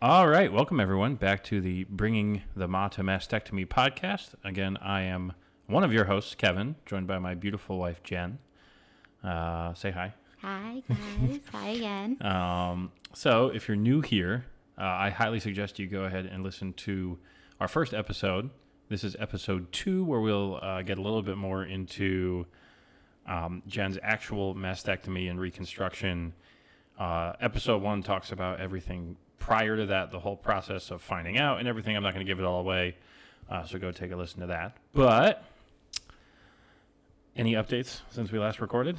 All right, welcome everyone back to the Bringing the Ma to Mastectomy podcast. Again, I am one of your hosts, Kevin, joined by my beautiful wife, Jen. Uh, say hi. Hi, guys. Hi again. Um, so, if you're new here, uh, I highly suggest you go ahead and listen to our first episode. This is episode two, where we'll uh, get a little bit more into um, Jen's actual mastectomy and reconstruction. Uh, episode one talks about everything prior to that, the whole process of finding out and everything. I'm not going to give it all away, uh, so go take a listen to that. But any updates since we last recorded?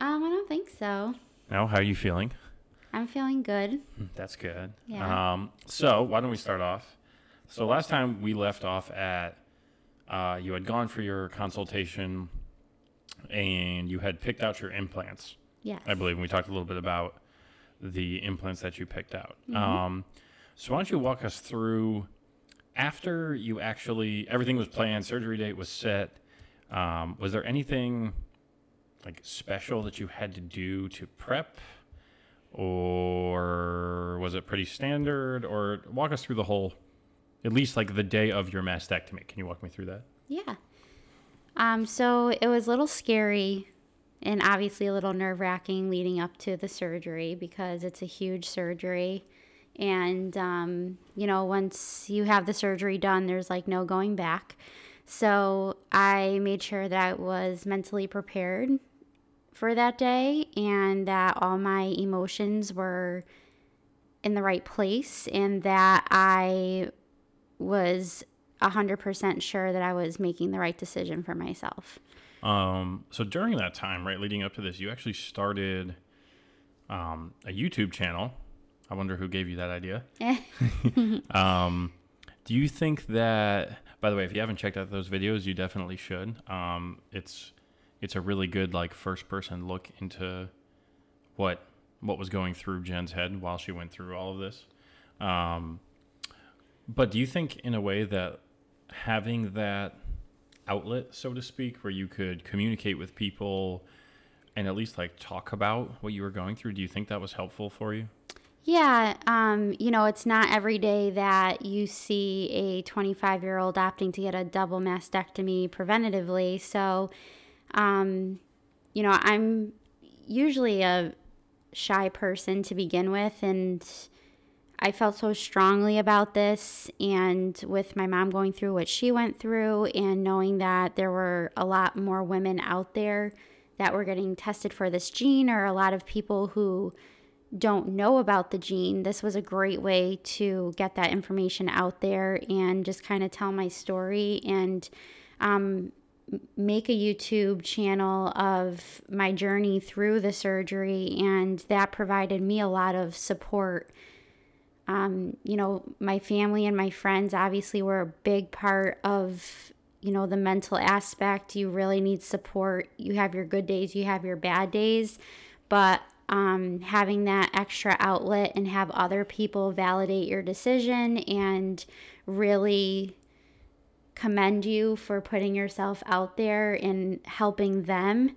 Um, I don't think so. No, how are you feeling? I'm feeling good. That's good. Yeah. Um, so why don't we start off? So last time we left off at uh, you had gone for your consultation and you had picked out your implants. Yes. I believe and we talked a little bit about the implants that you picked out. Mm-hmm. Um, so why don't you walk us through after you actually everything was planned, surgery date was set. Um, was there anything like special that you had to do to prep, or was it pretty standard? Or walk us through the whole, at least like the day of your mastectomy. Can you walk me through that? Yeah. Um, so it was a little scary and obviously a little nerve wracking leading up to the surgery because it's a huge surgery. And, um, you know, once you have the surgery done, there's like no going back. So I made sure that I was mentally prepared for that day and that all my emotions were in the right place and that I was 100% sure that I was making the right decision for myself. Um, so during that time, right, leading up to this, you actually started um, a YouTube channel. I wonder who gave you that idea. um, do you think that? By the way, if you haven't checked out those videos, you definitely should. Um, it's it's a really good like first person look into what what was going through Jen's head while she went through all of this. Um, but do you think, in a way, that having that outlet, so to speak, where you could communicate with people and at least like talk about what you were going through, do you think that was helpful for you? Yeah, um, you know, it's not every day that you see a 25 year old opting to get a double mastectomy preventatively. So, um, you know, I'm usually a shy person to begin with, and I felt so strongly about this. And with my mom going through what she went through, and knowing that there were a lot more women out there that were getting tested for this gene, or a lot of people who don't know about the gene, this was a great way to get that information out there and just kind of tell my story and um, make a YouTube channel of my journey through the surgery. And that provided me a lot of support. Um, you know, my family and my friends obviously were a big part of you know the mental aspect you really need support you have your good days you have your bad days but um, having that extra outlet and have other people validate your decision and really commend you for putting yourself out there and helping them.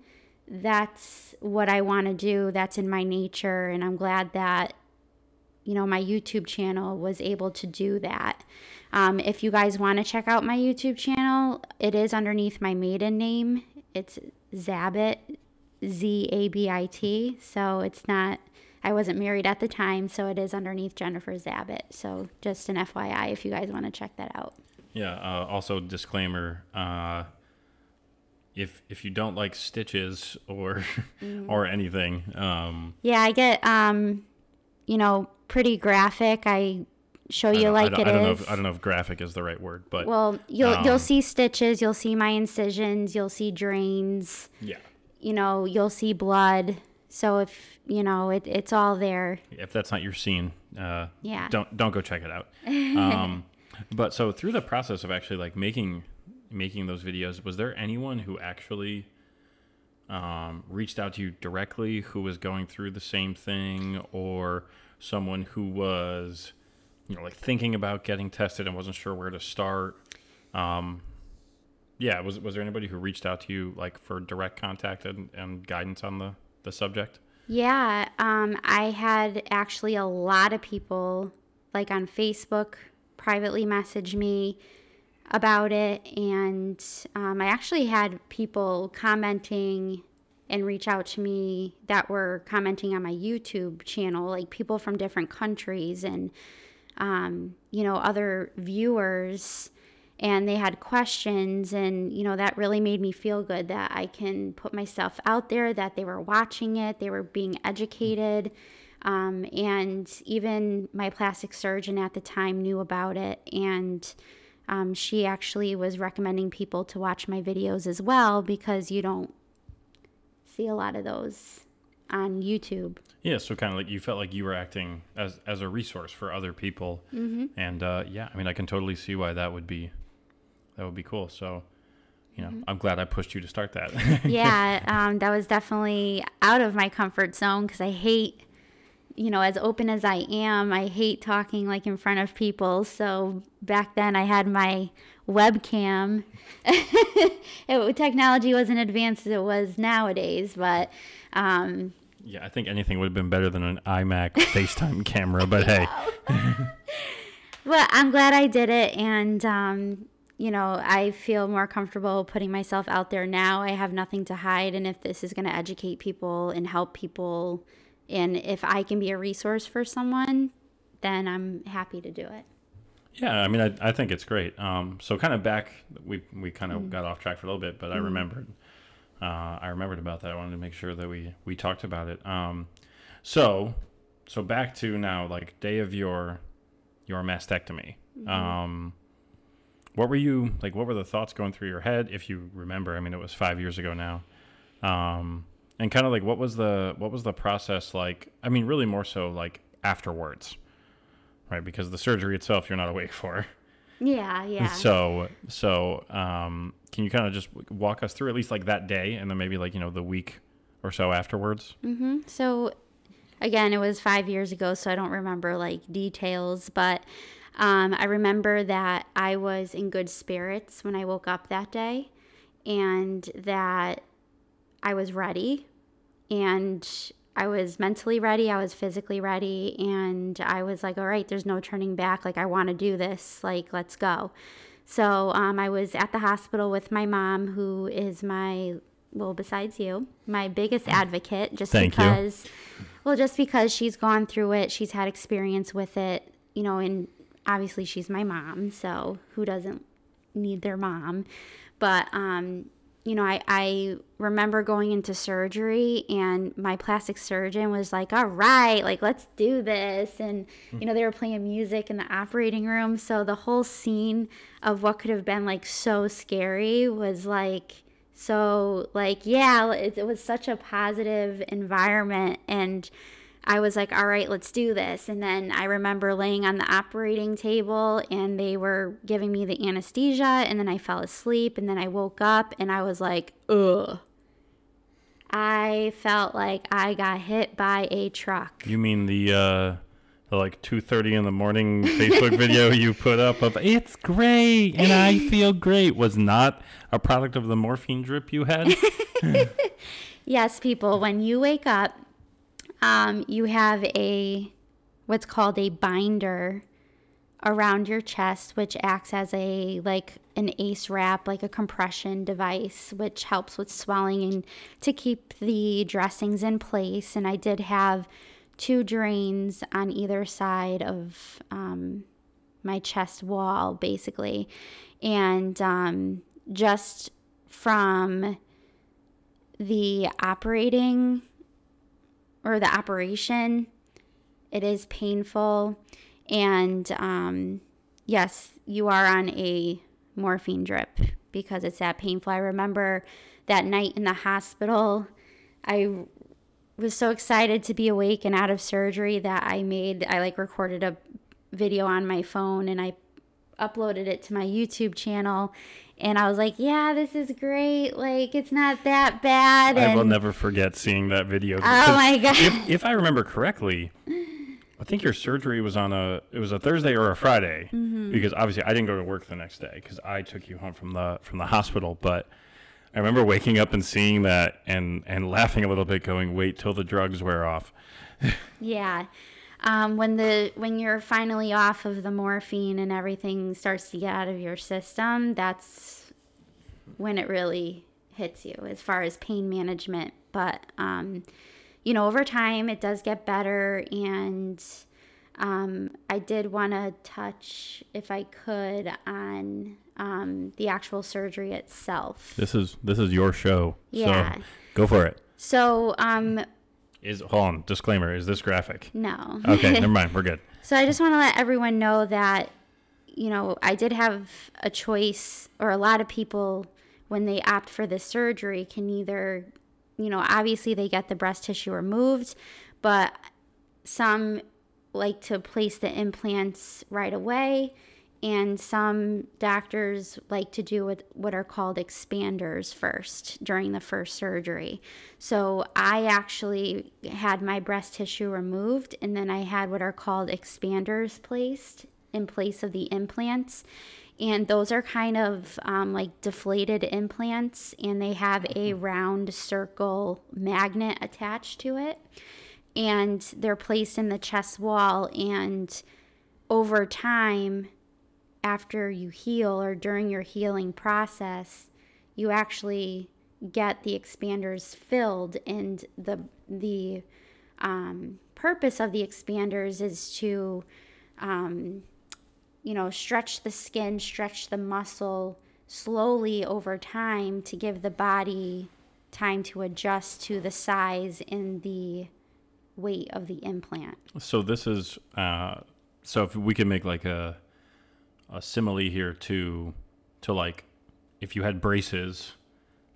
That's what I want to do. That's in my nature. And I'm glad that, you know, my YouTube channel was able to do that. Um, if you guys want to check out my YouTube channel, it is underneath my maiden name. It's Zabit, Z A B I T. So it's not, I wasn't married at the time, so it is underneath Jennifer Zabit. So just an FYI if you guys want to check that out. Yeah. Uh, also, disclaimer: uh, if if you don't like stitches or or anything, um, Yeah, I get, um, you know, pretty graphic. I show you don't- like I it I don't know if I don't know if graphic is the right word, but well, you'll um, you'll see stitches, you'll see my incisions, you'll see drains, yeah. you know, you'll see blood. So if you know, it, it's all there. If that's not your scene, uh, Yeah. don't don't go check it out. Um, but so through the process of actually like making making those videos, was there anyone who actually um, reached out to you directly who was going through the same thing, or someone who was you know like thinking about getting tested and wasn't sure where to start? Um, yeah, was was there anybody who reached out to you like for direct contact and, and guidance on the the subject? Yeah, um, I had actually a lot of people, like on Facebook, privately message me about it. And um, I actually had people commenting and reach out to me that were commenting on my YouTube channel, like people from different countries and, um, you know, other viewers. And they had questions, and, you know, that really made me feel good that I can put myself out there, that they were watching it, they were being educated. Um, and even my plastic surgeon at the time knew about it. And um, she actually was recommending people to watch my videos as well because you don't see a lot of those on YouTube. Yeah, so kind of like you felt like you were acting as as a resource for other people, mm-hmm. and uh, yeah, I mean, I can totally see why that would be that would be cool. So, you know, mm-hmm. I'm glad I pushed you to start that. yeah, um, that was definitely out of my comfort zone because I hate, you know, as open as I am, I hate talking like in front of people. So back then, I had my webcam. it, technology wasn't advanced as it was nowadays, but. Um, yeah, I think anything would have been better than an iMac FaceTime camera, but hey. well, I'm glad I did it, and um, you know, I feel more comfortable putting myself out there now. I have nothing to hide, and if this is going to educate people and help people, and if I can be a resource for someone, then I'm happy to do it. Yeah, I mean, I, I think it's great. Um, so kind of back, we we kind of mm. got off track for a little bit, but mm. I remembered, uh, I remembered about that. I wanted to make sure that we we talked about it. Um, so so back to now, like day of your your mastectomy. Mm-hmm. Um, what were you like? What were the thoughts going through your head, if you remember? I mean, it was five years ago now. Um, and kind of like what was the what was the process like? I mean, really more so like afterwards right? Because the surgery itself you're not awake for. Yeah, yeah. So, so um, can you kind of just walk us through at least like that day, and then maybe like you know the week or so afterwards? Mm-hmm. So, again, it was five years ago, so I don't remember like details, but um, I remember that I was in good spirits when I woke up that day, and that I was ready, and I was mentally ready, I was physically ready, and I was like, all right, there's no turning back. Like, I want to do this. Like, let's go. So um, I was at the hospital with my mom, who is my, well, besides you, my biggest mm. advocate, just Thank because, you. well, just because she's gone through it, she's had experience with it, you know, and obviously she's my mom. So who doesn't need their mom? But, um, you know, I, I remember going into surgery and my plastic surgeon was like, all right, like, let's do this. And, you know, they were playing music in the operating room. So the whole scene of what could have been like so scary was like, so, like, yeah, it, it was such a positive environment. And, I was like, all right, let's do this. And then I remember laying on the operating table and they were giving me the anesthesia. And then I fell asleep. And then I woke up and I was like, ugh. I felt like I got hit by a truck. You mean the, uh, the like 2.30 in the morning Facebook video you put up of it's great and I feel great was not a product of the morphine drip you had? yes, people, when you wake up um, you have a what's called a binder around your chest, which acts as a like an ACE wrap, like a compression device, which helps with swelling and to keep the dressings in place. And I did have two drains on either side of um, my chest wall, basically, and um, just from the operating or the operation. It is painful. And um, yes, you are on a morphine drip because it's that painful. I remember that night in the hospital, I was so excited to be awake and out of surgery that I made, I like recorded a video on my phone and I uploaded it to my YouTube channel and I was like, "Yeah, this is great. Like, it's not that bad." And I will never forget seeing that video. Oh my god! If, if, I remember correctly, I think your surgery was on a it was a Thursday or a Friday mm-hmm. because obviously I didn't go to work the next day because I took you home from the from the hospital. But I remember waking up and seeing that and and laughing a little bit, going, "Wait till the drugs wear off." yeah. Um, when the when you're finally off of the morphine and everything starts to get out of your system, that's when it really hits you as far as pain management. But um, you know, over time, it does get better, and um, I did want to touch, if I could, on um, the actual surgery itself. This is this is your show. Yeah. So go for it. So, um, Is hold on, disclaimer, is this graphic? no. Okay, never mind. We're good. So I just want to let everyone know that, you know, I did have a choice, or a lot of people, when they opt for this surgery, can either, you know, obviously they get the breast tissue removed, but some like to place the implants right away. And some doctors like to do what, what are called expanders first during the first surgery. So I actually had my breast tissue removed, and then I had what are called expanders placed in place of the implants. And those are kind of um, like deflated implants, and they have a round circle magnet attached to it. And they're placed in the chest wall, and over time, after you heal or during your healing process, you actually get the expanders filled, and the the um, purpose of the expanders is to, um, you know, stretch the skin, stretch the muscle slowly over time to give the body time to adjust to the size and the weight of the implant. So this is uh, so if we can make like a a simile here to to like if you had braces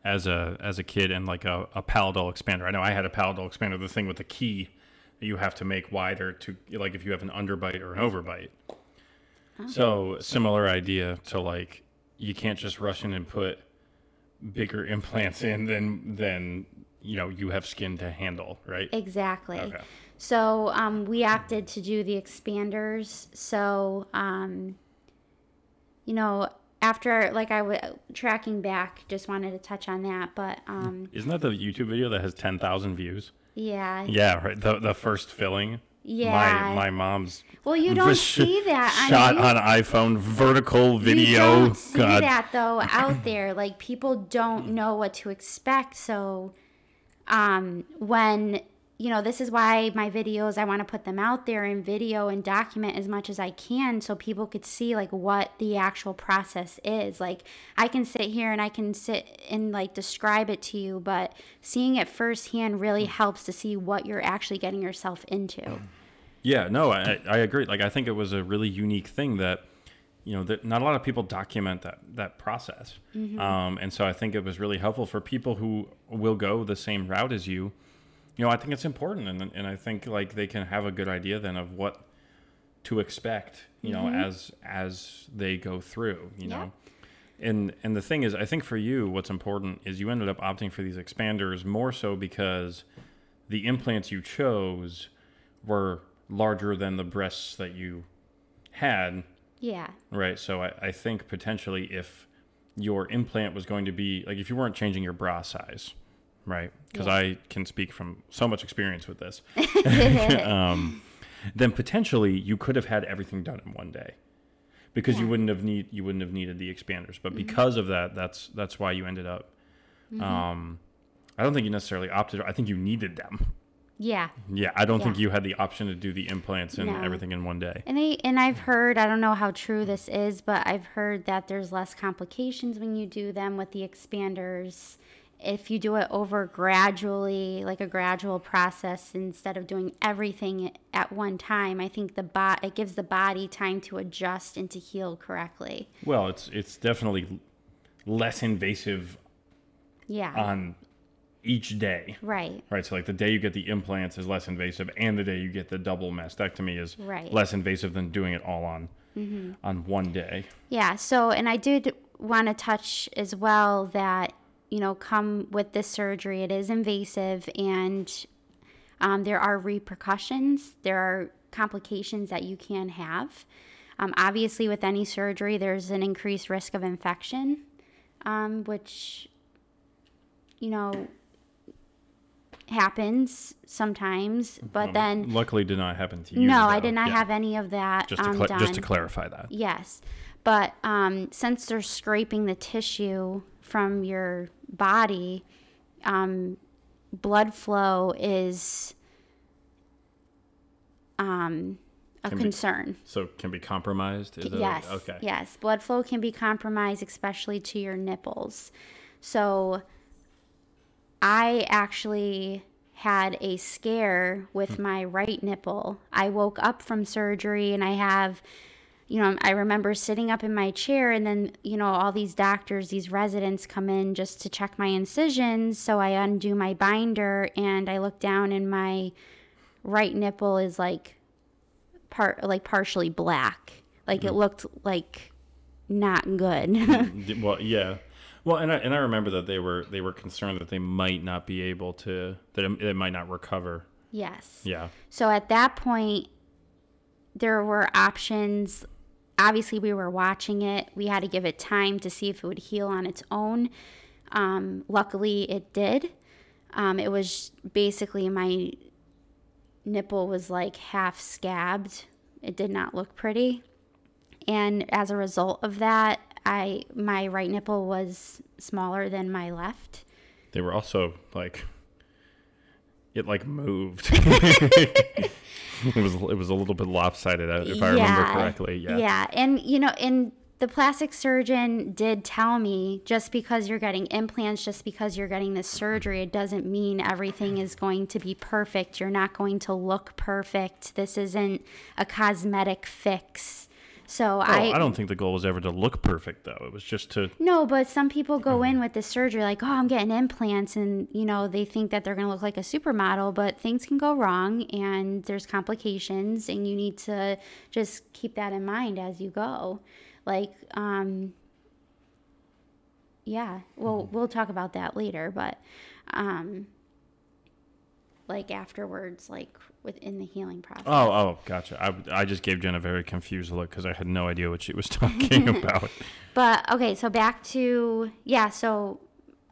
as a as a kid and like a, a palatal expander. I know I had a palatal expander, the thing with the key that you have to make wider to like if you have an underbite or an overbite. So similar idea to like you can't just rush in and put bigger implants in than than you know you have skin to handle, right? Exactly. Okay. So um, we opted to do the expanders. So, um, you know, after like I was tracking back, just wanted to touch on that. But um, Isn't that the YouTube video that has ten thousand views? yeah, Yeah, right. The the first filling. Yeah. My my mom's Well, you don't sh- see that on shot you- on iPhone vertical video. You don't see God. that though out there. Like people don't know what to expect. So, um, when you know, this is why my videos I want to put them out there in video and document as much as I can, so people could see like what the actual process is. Like I can sit here and I can sit and like describe it to you, but seeing it firsthand really helps to see what you're actually getting yourself into. Yeah, no, I I agree. Like I think it was a really unique thing that you know that not a lot of people document that that process, Mm-hmm. um, and so I think it was really helpful for people who will go the same route as you. You know, I think it's important, and and I think like they can have a good idea then of what to expect. You know, as as they go through. You Mm-hmm. Yeah. know. And and the thing is, I think for you, what's important is you ended up opting for these expanders more so because the implants you chose were larger than the breasts that you had, Yeah. right? So I, I think potentially if your implant was going to be like if you weren't changing your bra size, right? Because Yeah. I can speak from so much experience with this. um, then potentially you could have had everything done in one day because you wouldn't have need you wouldn't have needed the expanders. But because of that, that's that's why you ended up. Um, I don't think you necessarily opted. I think you needed them. Yeah. Yeah, I don't think you had the option to do the implants and No. everything in one day. And they and I've heard, I don't know how true this is, but I've heard that there's less complications when you do them with the expanders. If you do it over gradually, like a gradual process instead of doing everything at one time, I think the bot it gives the body time to adjust and to heal correctly. Well, it's it's definitely less invasive Yeah. on each day. right. Right, so like the day you get the implants is less invasive, and the day you get the double mastectomy is Right. less invasive than doing it all on mm-hmm. on one day. Yeah, so and I did want to touch as well that you know come with this surgery it is invasive and um, there are repercussions there are complications that you can have um, obviously with any surgery there's an increased risk of infection um, which you know, happens sometimes, but Um, then luckily did not happen to you. no, I did not Yeah. have any of that Just to, um, done. just to clarify that. Yes, but um, since they're scraping the tissue from your body, um, blood flow is um, a Can be- concern. So can be compromised. Is yes. Okay. Yes. Blood flow can be compromised, especially to your nipples. So I actually had a scare with my right nipple. I woke up from surgery and I have, you know, I remember sitting up in my chair and then, you know, all these doctors, these residents come in just to check my incisions. So I undo my binder and I look down and my right nipple is like part like partially black. Like it mm. looked like not good. Mm, well, yeah. Well, and I and I remember that they were they were concerned that they might not be able to that it, it might not recover. yes. Yeah. So at that point there were options. Obviously we were watching it. We had to give it time to see if it would heal on its own. Um, luckily it did. Um, it was basically my nipple was like half scabbed. It did not look pretty. And as a result of that, I my right nipple was smaller than my left. They were also like it like moved. it was it was a little bit lopsided uh, if I remember correctly. Yeah. Yeah. And, you know, and the plastic surgeon did tell me just because you're getting implants, just because you're getting this surgery, it doesn't mean everything is going to be perfect. You're not going to look perfect. This isn't a cosmetic fix. So Oh, I, I don't think the goal was ever to look perfect though. It was just to No, but some people go Mm-hmm. in with this surgery like, oh, I'm getting implants, and you know they think that they're going to look like a supermodel, but things can go wrong, and there's complications, and you need to just keep that in mind as you go. Like, um, yeah, we'll Mm-hmm. we'll talk about that later, but um, like afterwards, like within the healing process. Oh, oh, gotcha. I, I just gave Jen a very confused look because I had no idea what she was talking about. But okay, so back to yeah, so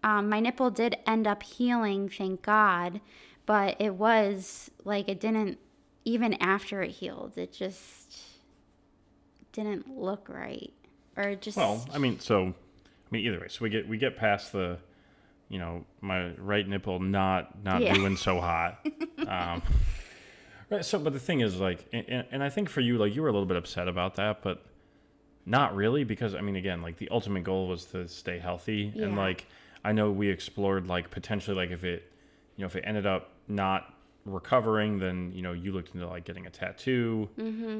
um, my nipple did end up healing, thank God, but it was like it didn't even after it healed, it just didn't look right, or it just Well, I mean, so I mean, either way, so we get we get past the, you know, my right nipple not not Yeah. doing so hot. Um, right. So, but the thing is, like, and, and I think for you, like, you were a little bit upset about that, but not really, because I mean, again, like, the ultimate goal was to stay healthy, yeah. and like, I know we explored like potentially like if it, you know, if it ended up not recovering, then you know, you looked into like getting a tattoo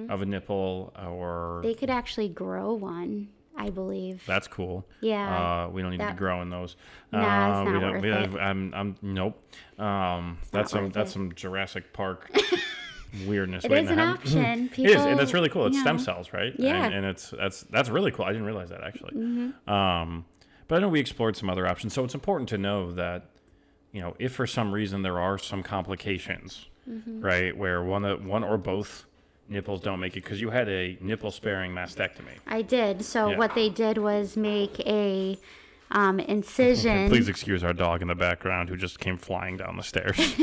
of a nipple or they could actually grow one, I believe. that's cool. Yeah. Uh, we don't need to be That- growing those. Nah, it's uh, we not worth it. I'm, I'm, nope. Um, that's some, that's it. some Jurassic Park weirdness. It is an option. it is, and that's really cool. It's you stem cells, right? Yeah. And, and it's that's that's really cool. I didn't realize that actually. Mm-hmm. Um, but I know we explored some other options, so it's important to know that, you know, if for some reason there are some complications, Mm-hmm. right, where one one or both nipples don't make it because you had a nipple sparing mastectomy. I did. So Yeah. what they did was make a um, incision. Please excuse our dog in the background who just came flying down the stairs.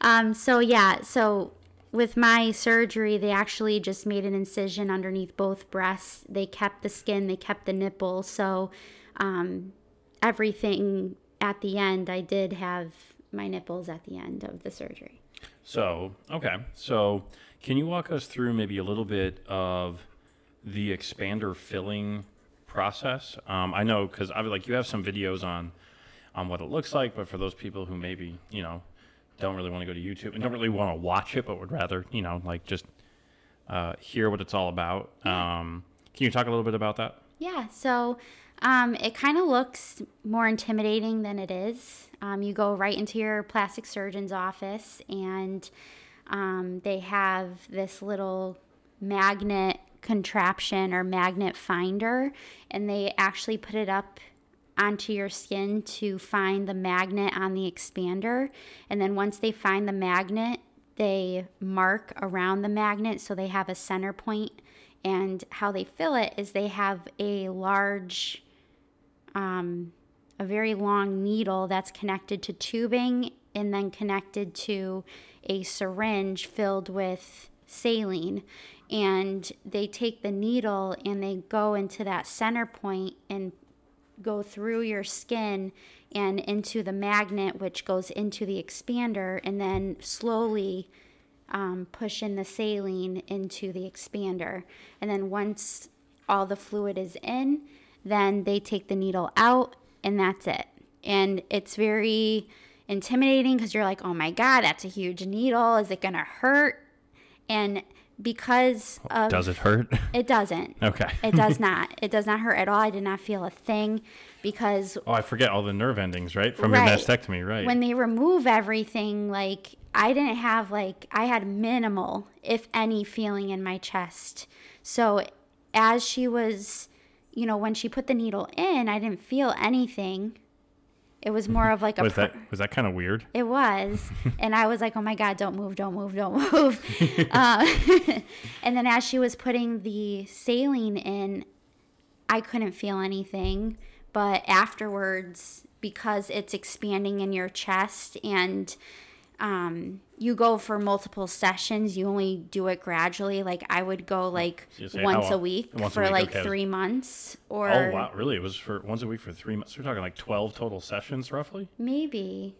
Um, so yeah, so with my surgery, they actually just made an incision underneath both breasts. They kept the skin, they kept the nipple. So um, everything at the end, I did have my nipples at the end of the surgery. So, okay. So, can you walk us through maybe a little bit of the expander filling process? Um, I know because I like you have some videos on on what it looks like, but for those people who maybe you know don't really want to go to YouTube and don't really want to watch it, but would rather you know like just uh, hear what it's all about. Um, can you talk a little bit about that? Yeah, so um, it kind of looks more intimidating than it is. Um, you go right into your plastic surgeon's office, and um, they have this little magnet contraption or magnet finder, and they actually put it up onto your skin to find the magnet on the expander. And then once they find the magnet, they mark around the magnet so they have a center point. And how they fill it is they have a large um, a very long needle that's connected to tubing and then connected to a syringe filled with saline. And they take the needle and they go into that center point and go through your skin and into the magnet, which goes into the expander, and then slowly um, push in the saline into the expander. And then once all the fluid is in, then they take the needle out, and that's it. And it's very intimidating because you're like, oh my God, that's a huge needle. Is it going to hurt? And because of. Does it hurt? It doesn't. Okay. it does not. It does not hurt at all. I did not feel a thing because. Oh, I forget all the nerve endings, right? From Right. your mastectomy, right? When they remove everything, like, I didn't have, like, I had minimal, if any, feeling in my chest. So as she was, you know, when she put the needle in, I didn't feel anything. It was more of like a. was per- that was that kind of weird? It was. and I was like, oh my God, don't move, don't move, don't move. uh, and then as she was putting the saline in, I couldn't feel anything. But afterwards, because it's expanding in your chest and um, you go for multiple sessions, you only do it gradually. Like I would go like say once how- a week once a for week, like okay. three months or Oh wow, really? It was for once a week for three months. We're talking like twelve total sessions, roughly. maybe.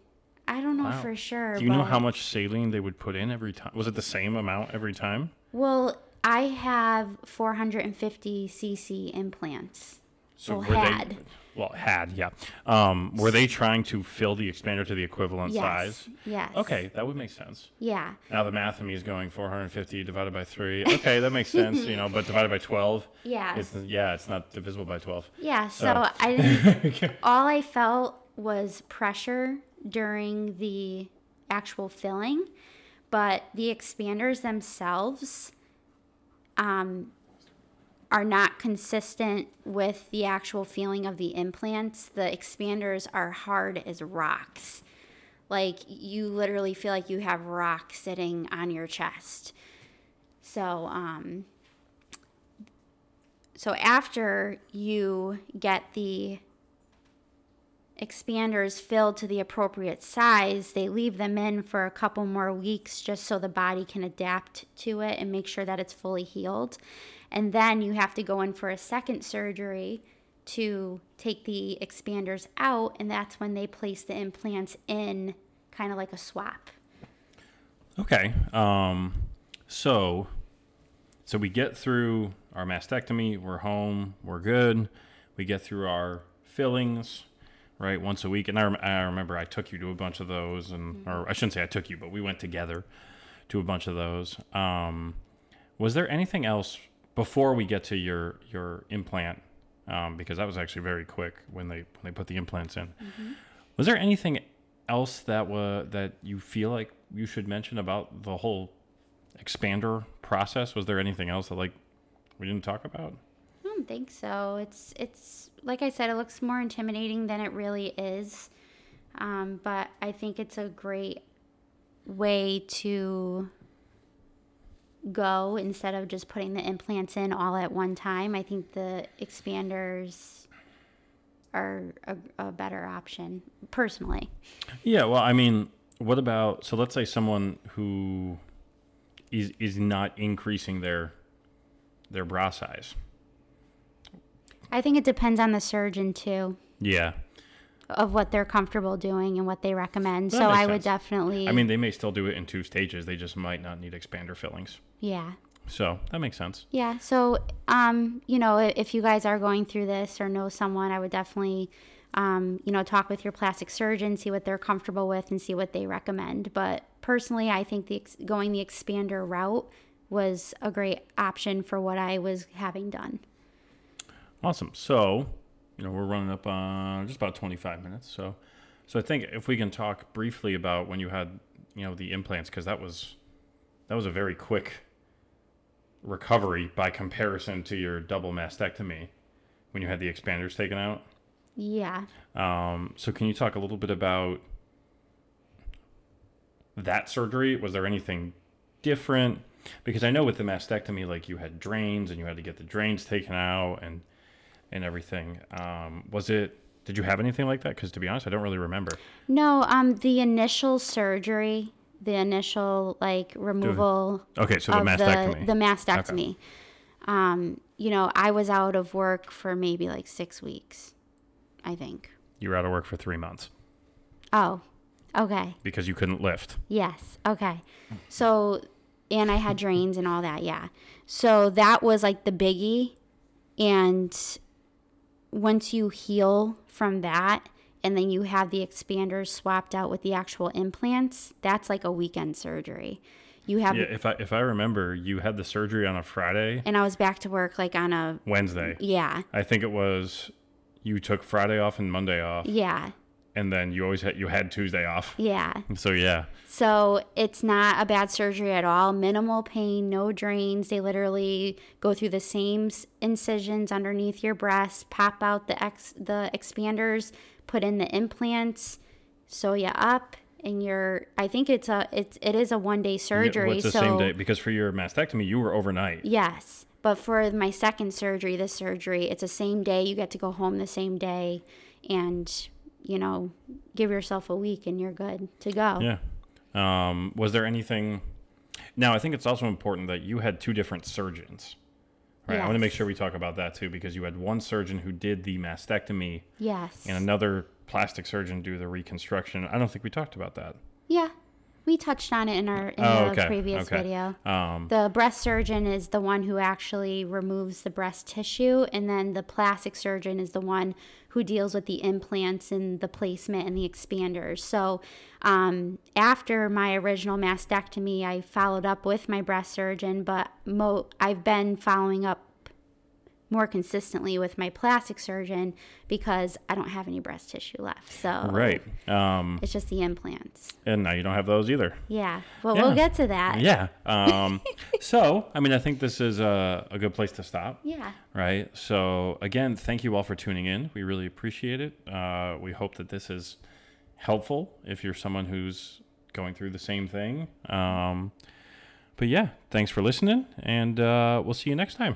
I don't know Wow. for sure. Do you know how much saline they would put in every time? Was it the same amount every time? Well, I have 450 cc implants. So Well, were had. they? Well, had yeah. Um, were they trying to fill the expander to the equivalent Yes. size? Yes. Okay, that would make sense. Yeah. Now the math of me is going 450 divided by three. Okay, that makes sense. You know, but divided by 12. Yeah. It's yeah, it's not divisible by 12. Yeah. So So- I all I felt was pressure during the actual filling, but the expanders themselves um, are not consistent with the actual feeling of the implants. The expanders are hard as rocks. Like you literally feel like you have rock sitting on your chest. So, um, so after you get the expanders filled to the appropriate size, they leave them in for a couple more weeks just so the body can adapt to it and make sure that it's fully healed. And then you have to go in for a second surgery to take the expanders out, and that's when they place the implants in, kind of like a swap. Okay. Um, so, so we get through our mastectomy. We're home. We're good. We get through our fillings, right, once a week. And I, rem- I remember I took you to a bunch of those, and or I shouldn't say I took you, but we went together to a bunch of those. Um, was there anything else before we get to your your implant? Um, because that was actually very quick when they when they put the implants in. Was there anything else that was that you feel like you should mention about the whole expander process? Was there anything else that like we didn't talk about? I don't think so. It's it's like I said, it looks more intimidating than it really is. Um, but I think it's a great way to go instead of just putting the implants in all at one time. I think the expanders are a, a better option personally. Yeah, well, I mean, what about so let's say someone who is is not increasing their their bra size. I think it depends on the surgeon too Yeah. Of what they're comfortable doing and what they recommend. That so I would definitely I mean, they may still do it in two stages. They just might not need expander fillings. yeah. So, that makes sense. Yeah. So, um, you know, if you guys are going through this or know someone, I would definitely, um, you know, talk with your plastic surgeon, see what they're comfortable with, and see what they recommend. But personally, I think the ex- going the expander route was a great option for what I was having done. Awesome. So, you know, we're running up on just about 25 minutes. So, so I think if we can talk briefly about when you had, you know, the implants, because that was that was a very quick recovery by comparison to your double mastectomy when you had the expanders taken out. Yeah. Um, so, can you talk a little bit about that surgery? Was there anything different? Because I know with the mastectomy, like you had drains and you had to get the drains taken out and and everything. Um, was it Did you have anything like that? Because to be honest, I don't really remember. No, um, the initial surgery, the initial like removal. Okay, so the mastectomy. The, the mastectomy. Um, you know, I was out of work for maybe like six weeks, I think. you were out of work for three months Oh, okay. because you couldn't lift. Yes. Okay. So, and I had drains and all that. Yeah. So that was like the biggie. And once you heal from that, and then you have the expanders swapped out with the actual implants, that's like a weekend surgery. You have, Yeah, if I if I remember, you had the surgery on a Friday, and I was back to work like on a, Wednesday. yeah, I think it was you took Friday off and Monday off, yeah, and then you always had you had Tuesday off. yeah. So yeah, So it's not a bad surgery at all. Minimal pain, no drains. They literally go through the same incisions underneath your breast, pop out the ex the expanders, put in the implants, sew you up, and you're. I think it's a it's it is a one day Yeah, surgery. What's the so same day? Because for your mastectomy, you were overnight. yes, but for my second surgery, this surgery, it's the same day. You get to go home the same day, and you know, give yourself a week, and you're good to go. Yeah. Um, was there anything? Now, I think it's also important that you had two different surgeons. Right. I want to make sure we talk about that too, because you had one surgeon who did the mastectomy Yes. and another plastic surgeon do the reconstruction. I don't think we talked about that. Yeah, we touched on it in our in Oh, the okay, previous okay. video. Um, The breast surgeon is the one who actually removes the breast tissue, and then the plastic surgeon is the one who deals with the implants and the placement and the expanders. So, um, after my original mastectomy, I followed up with my breast surgeon, but mo- I've been following up more consistently with my plastic surgeon because I don't have any breast tissue left. So, right. Um, it's just the implants. and now you don't have those either. Yeah. Well, Yeah. we'll get to that. Yeah. Um, so, I mean, I think this is a, a good place to stop. Yeah. right? So again, thank you all for tuning in. We really appreciate it. Uh, we hope that this is helpful if you're someone who's going through the same thing. Um, but yeah, thanks for listening, and uh, we'll see you next time.